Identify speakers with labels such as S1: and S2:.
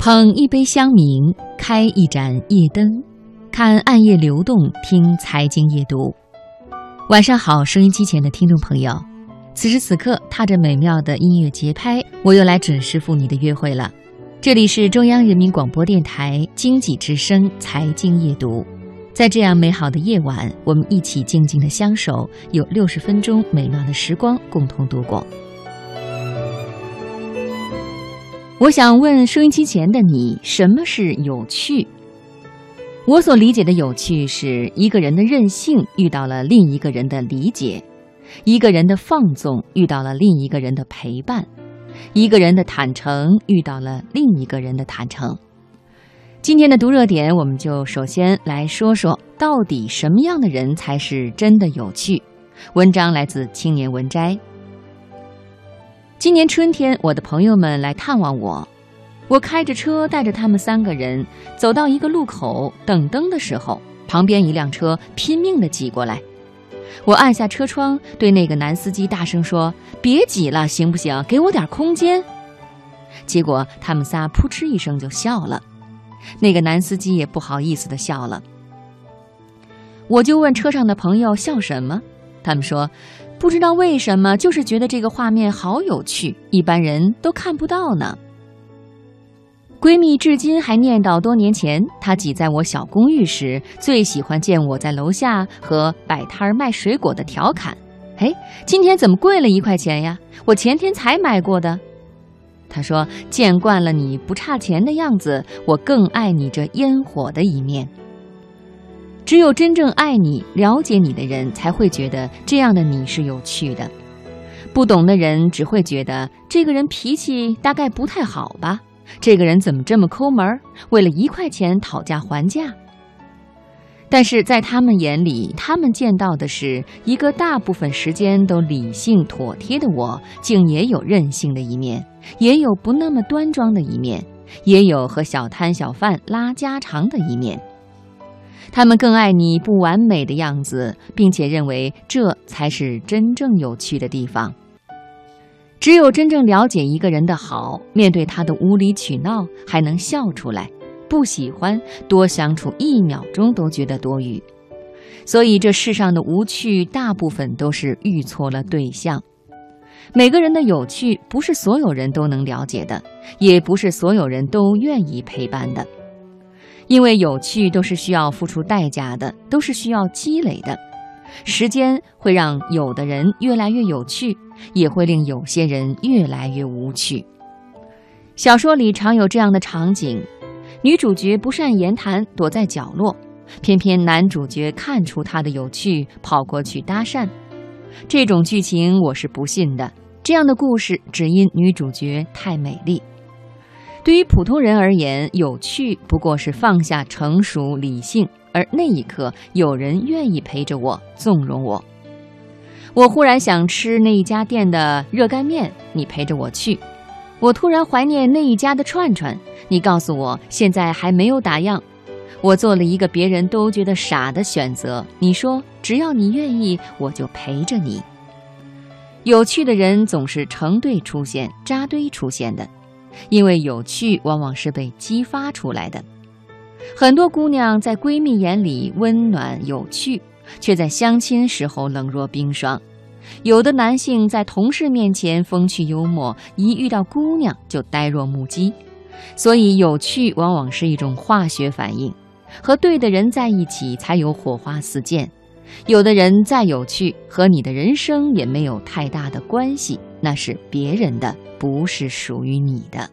S1: 捧一杯香茗，开一盏夜灯，看暗夜流动，听财经夜读。晚上好，收音机前的听众朋友，此时此刻，踏着美妙的音乐节拍，我又来准时赴你的约会了。这里是中央人民广播电台经济之声财经夜读，在这样美好的夜晚，我们一起静静的相守，有六十分钟美妙的时光共同度过。我想问收音机前的你，什么是有趣？我所理解的有趣，是一个人的任性遇到了另一个人的理解，一个人的放纵遇到了另一个人的陪伴，一个人的坦诚遇到了另一个人的坦诚。今天的读热点，我们就首先来说说，到底什么样的人才是真的有趣？文章来自青年文摘。今年春天，我的朋友们来探望我，我开着车带着他们三个人走到一个路口等灯的时候，旁边一辆车拼命地挤过来。我按下车窗，对那个男司机大声说：“别挤了，行不行？给我点空间。”结果他们仨扑哧一声就笑了，那个男司机也不好意思地笑了。我就问车上的朋友笑什么，他们说。不知道为什么，就是觉得这个画面好有趣，一般人都看不到呢。闺蜜至今还念叨多年前她挤在我小公寓时，最喜欢见我在楼下和摆摊儿卖水果的调侃：“哎，今天怎么贵了一块钱呀？我前天才买过的。”她说：“见惯了你不差钱的样子，我更爱你这烟火的一面。”只有真正爱你、了解你的人，才会觉得这样的你是有趣的。不懂的人只会觉得这个人脾气大概不太好吧？这个人怎么这么抠门，为了一块钱讨价还价？但是在他们眼里，他们见到的是一个大部分时间都理性妥帖的我，竟也有任性的一面，也有不那么端庄的一面，也有和小摊小贩拉家常的一面。他们更爱你不完美的样子，并且认为这才是真正有趣的地方。只有真正了解一个人的好，面对他的无理取闹还能笑出来；不喜欢，多相处一秒钟都觉得多余。所以这世上的无趣，大部分都是遇错了对象。每个人的有趣，不是所有人都能了解的，也不是所有人都愿意陪伴的。因为有趣都是需要付出代价的，都是需要积累的。时间会让有的人越来越有趣，也会令有些人越来越无趣。小说里常有这样的场景：女主角不善言谈，躲在角落，偏偏男主角看出她的有趣，跑过去搭讪。这种剧情我是不信的。这样的故事只因女主角太美丽。对于普通人而言，有趣不过是放下成熟理性，而那一刻有人愿意陪着我，纵容我。我忽然想吃那一家店的热干面，你陪着我去；我突然怀念那一家的串串，你告诉我现在还没有打烊。我做了一个别人都觉得傻的选择，你说只要你愿意，我就陪着你。有趣的人总是成对出现，扎堆出现的。因为有趣往往是被激发出来的，很多姑娘在闺蜜眼里温暖有趣，却在相亲时候冷若冰霜；有的男性在同事面前风趣幽默，一遇到姑娘就呆若木鸡。所以，有趣往往是一种化学反应，和对的人在一起才有火花四溅。有的人再有趣，和你的人生也没有太大的关系，那是别人的。不是属于你的。